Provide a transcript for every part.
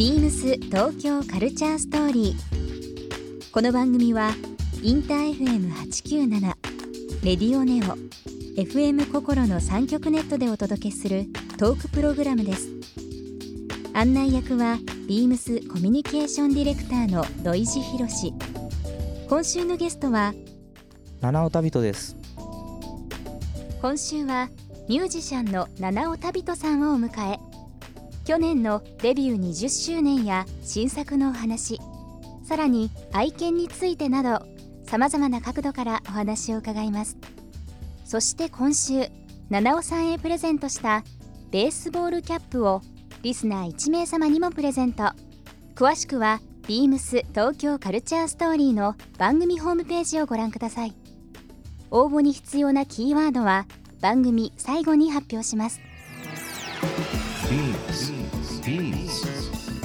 ビームス東京カルチャーストーリー。この番組はインター FM897 レディオネオ FM 心の三極ネットでお届けするトークプログラムです。案内役はビームスコミュニケーションディレクターの土井博志。今週のゲストは七尾旅人です今週はミュージシャンの七尾旅人さんをお迎え去年のデビュー20周年や新作のお話さらに愛犬についてなどさまざまな角度からお話を伺います。そして今週七尾さんへプレゼントしたベースボールキャップをリスナー1名様にもプレゼント。詳しくはビームス東京カルチャーストーリーの番組ホームページをご覧ください。応募に必要なキーワードは番組最後に発表します。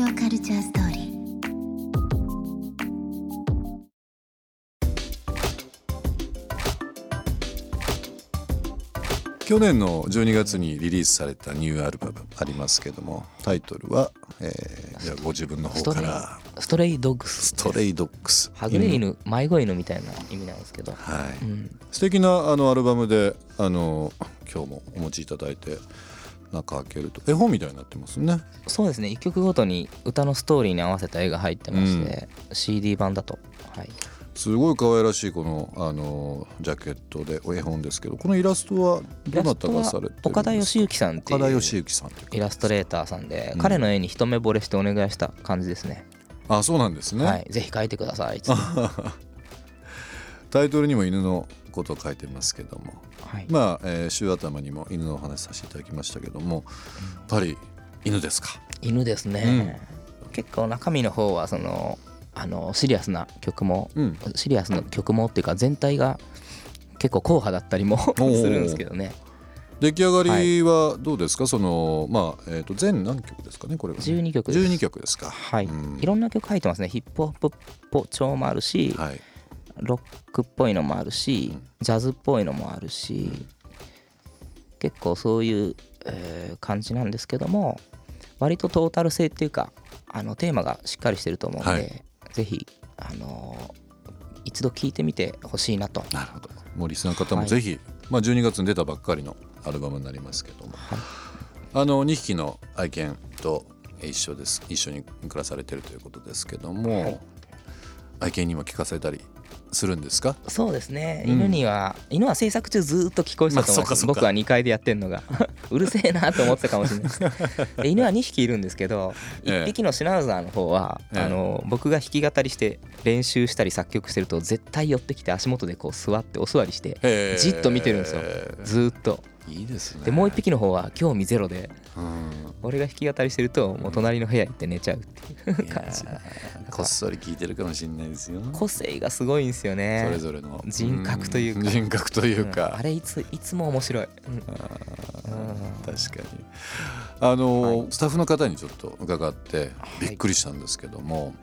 京カルチャーストーリー。去年の12月にリリースされたニューアルバムありますけどもタイトルは、えー、じゃあご自分の方ストレイからストレイドッグ「ス。ストレイドッグス」はぐれ犬迷子犬みたいな意味なんですけど、はい、うん、素敵なあのアルバムであの今日もお持ちいただいて中開けると絵本みたいになってますね。そうですね。1曲ごとに歌のストーリーに合わせた絵が入ってまして、CD 版だと。はい。すごい可愛らしいこのあのジャケットで絵本ですけどこのイラストはどなたがされて岡田義行さんっていう。岡田義行さんイラストレーターさんで、うん。彼の絵に一目惚れしてお願いした感じですね。あそうなんですね、はい。ぜひ描いてください。タイトルにも犬のことを書いてますけども。はい。まあ、えー週頭にも犬のお話させていただきましたけどもやっぱり犬ですか？犬ですね、結構中身の方はそのあのシリアスな曲もうん。シリアスな曲もっていうか全体が結構硬派だったりもすー。るんですけどね。出来上がりはどうですか、そのまあ、えー、と全何曲ですかねこれはね。12曲です。12曲ですか。はい、うん。いろんな曲入ってますね。ヒップホップっぽ調もあるし、はいロックっぽいのもあるし、うん。ジャズっぽいのもあるし、結構そういう、えー感じなんですけども割とトータル性っていうかあのテーマがしっかりしてると思うんで、はい。ぜひ、あのー一度聴いてみてほしいなと、なるほど。もうリスナーの方もはい。ぜひ、まあ、12月に出たばっかりのアルバムになりますけども、はい。あの2匹の愛犬と一緒です。一緒に暮らされてるということですけども、はい。愛犬にも聞かせたりするんですか？そうですね、うん。犬には犬は制作中ずっと聞こえてたと思います、まあ僕は2階でやってるのが。うるせえなと思ってたかもしれない。ですで犬は2匹いるんですけどええ。1匹のシュナウザーの方は、ええ。あの僕が弾き語りして練習したり作曲してると絶対寄ってきて足元でこう座ってお座りしてじっと見てるんですよ。ずーっといいですね。でもう1匹の方は興味ゼロでうん。俺が弾き語りしてるともう隣の部屋行って寝ちゃうっていう。感じいやーこっそり聞いてるかもしれないですよ。個性がすごいんですよね。それぞれの。人格というか。ん。人格といううん。か、あれいついつも面白い、うん。確かに。あの、はい。スタッフの方にちょっと伺ってい。びっくりしたんですけども、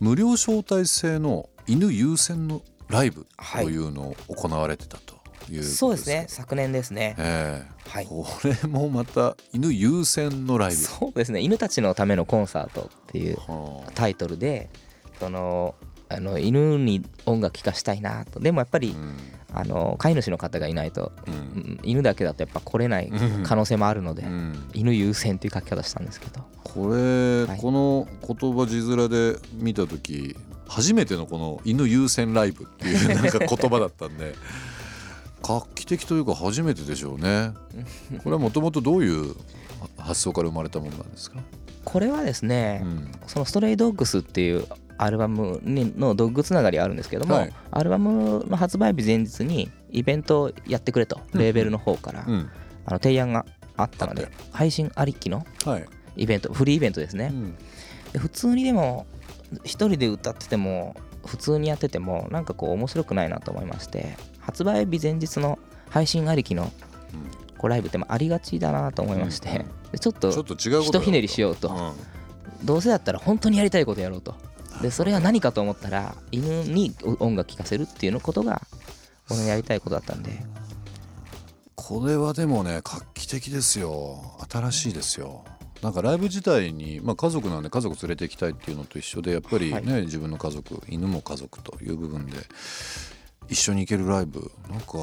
無料招待制の犬優先のライブというのを行われてたというそうですね昨年ですね。ええ。はい。これもまた犬優先のライブ。そうですね。犬たちのためのコンサートっていうはタイトルでそのあの犬に音楽聴かしたいなと。でもやっぱり、あうん。あの飼い主の方がいないと、ううんん犬だけだとやっぱ来れない可能性もあるので、うん。犬優先っていう書き方したんですけど。これ、はい。この言葉字面で見た時初めてのこの犬優先ライブっていうなんか言葉だったんで 画期的というか初めてでしょうね。これはもともとどういう発想から生まれたものなんですか、これはですね、うん。その「ストレイドッグス」っていうアルバムにのドッグつながりあるんですけども、はい。アルバムの発売日前日にイベントをやってくれとうんレーベルの方から、うん。あの提案があったので配信ありきのはい。イベントフリーイベントですね、うん。で普通にでも一人で歌ってても普通にやっててもなんかこう面白くないなと思いまして発売日前日の配信ありきのこうライブってまあありがちだなと思いまして、ちょっとひとひねりしようと、うん。どうせだったら本当にやりたいことやろうと。でそれは何かと思ったら犬に音楽聴かせるっていうのことが俺のやりたいことだったんで。これはでもね画期的ですよ。新しいですよ。なんかライブ自体に、まあ、家族なんで家族連れて行きたいっていうのと一緒でやっぱりね、はい。自分の家族犬も家族という部分で一緒に行けるライブ。なんか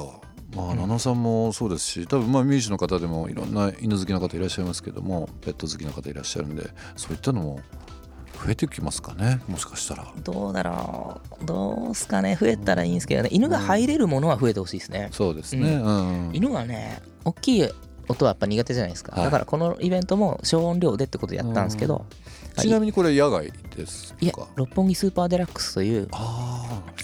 まあうん。奈々さんもそうですし多分まあミュージシャンの方でもいろんな犬好きな方いらっしゃいますけどもペット好きな方いらっしゃるんでそういったのも増えてきますかね？もしかしたら。どうだろう。どうすかね？増えたらいいんですけどね。犬が入れるものは増えてほしいですね。そうですね、うん。犬はね大きい音はやっぱ苦手じゃないですか、はい。だからこのイベントも小音量でってことでやったんですけど、ちなみにこれ野外ですいやか六本木スーパーデラックスという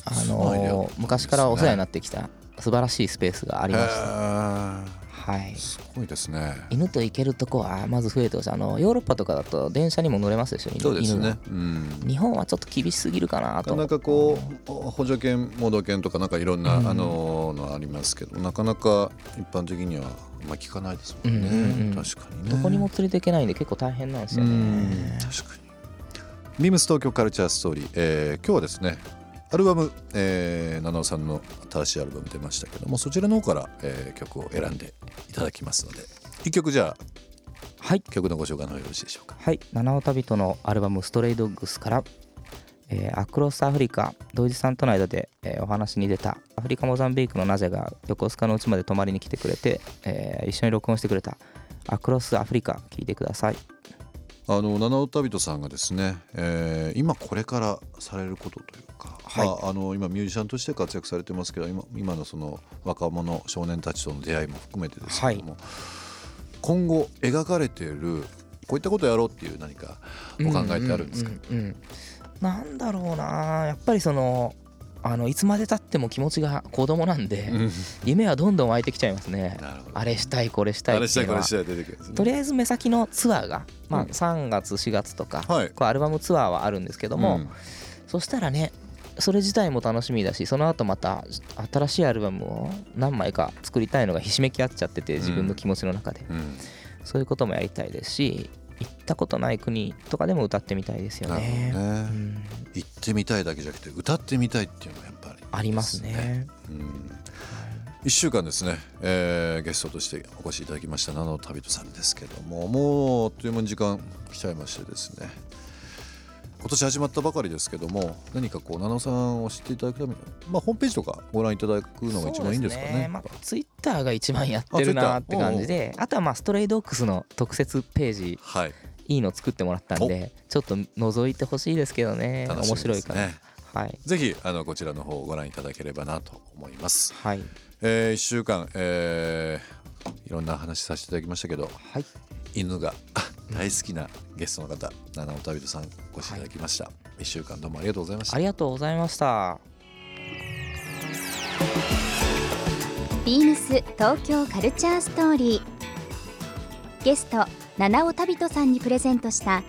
あのー昔からお世話になってきた素晴らしいスペースがありまして、へはい。ー、すごいですね。犬と行けるとこはまず増えてほしい。あのヨーロッパとかだと電車にも乗れますでしょ犬そうですね、うん、日本はちょっと厳しすぎるかなと。なかなかこう補助犬盲導犬とかなんかいろんな、うん。あののありますけどなかなか一般的にはまあ聞かないですもんね、うんうんうん。確かにね。どこにも連れていけないんで結構大変なんですようん。ね確かに。ビームス東京カルチャーストーリー、えー今日はですねアルバム、えー、七尾さんの新しいアルバム出ましたけどもそちらの方から、えー曲を選んでいただきますので一曲じゃあはい。曲のご紹介の方よろしいでしょうか？はい。七尾旅人のアルバム「ストレイドッグス」から、えーアクロスアフリカ同時さんとの間で、えーお話に出たアフリカモザンビークのナジャが横須賀の家まで泊まりに来てくれて、えー一緒に録音してくれた「アクロスアフリカ」聴いてください。あの七尾旅人さんがですね、えー今これからされることというか、はい。まあ、あの今ミュージシャンとして活躍されてますけど今今のその若者少年たちとの出会いも含めてですけども、今後描かれているこういったことをやろうっていう何かお考えってあるんですか、うんうんうんうん。なんだろうなやっぱりそのあのいつまでたっても気持ちが子供なんで、うん。夢はどんどん湧いてきちゃいますね。あれしたいこれしたいあれしたっていのは。いうこれしたい出てくるんですね。とりあえず目先のツアーが、まあ、うん。3月4月とか、はい。こうアルバムツアーはあるんですけども、うん。そしたらねそれ自体も楽しみだしその後また新しいアルバムを何枚か作りたいのがひしめき合っちゃってて自分の気持ちの中で、うん。そういうこともやりたいですし行ったことない国とかでも歌ってみたいですよね。ね、うん。行ってみたいだけじゃなくて歌ってみたいっていうのがやっぱりありますね。うん。1週間ですね、えーゲストとしてお越しいただきました七尾旅人さんですけどももうあっという間に時間来ちゃいましてですね今年始まったばかりですけども何かこう七尾さんを知っていただくために、まあ、ホームページとかご覧いただくのが一番いいんですかね。まあ、ツイッターが一番やってるなって感じであとはまあストレイドックスの特設ページはい、いいの作ってもらったんでちょっと覗いてほしいですけどね。楽しみ面白いから。はい。ぜひあのこちらの方をご覧いただければなと思います。はい。え1週間、えーいろんな話させていただきましたけどはい。犬が大好きなゲストの方七尾旅人さんお越しいただきました、1週間どうもありがとうございました。ありがとうございました。ビームス東京カルチャーストーリー。ゲスト七尾旅人さんにプレゼントした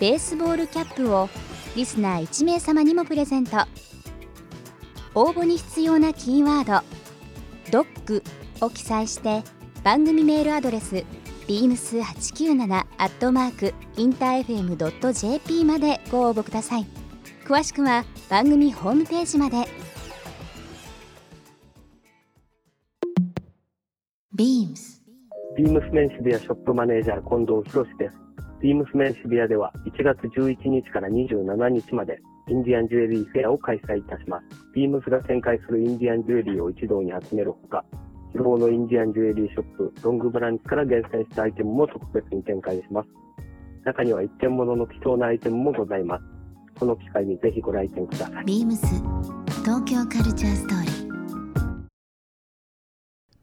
ベースボールキャップをリスナー1名様にもプレゼント。応募に必要なキーワード「ドッグ」を記載して番組メールアドレス beams897 アットマークインター FM.jp までご応募ください詳しくは番組ホームページまでビームスビームスメンシビアショップマネージャー近藤博です。ビームスメンシビアでは1月11日から27日までインディアンジュエリーフェアを開催いたします。ビームスが展開するインディアンジュエリーを一堂に集めるほか、希望のインディアンジュエリーショップロングブランチから厳選したアイテムも特別に展開します。中には一点物の貴重なアイテムもございます。この機会にぜひご来店ください。ビームス東京カルチャーストーリー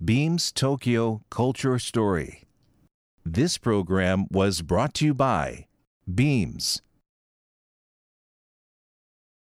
Beams Tokyo Culture Story. This program was brought to you by Beams.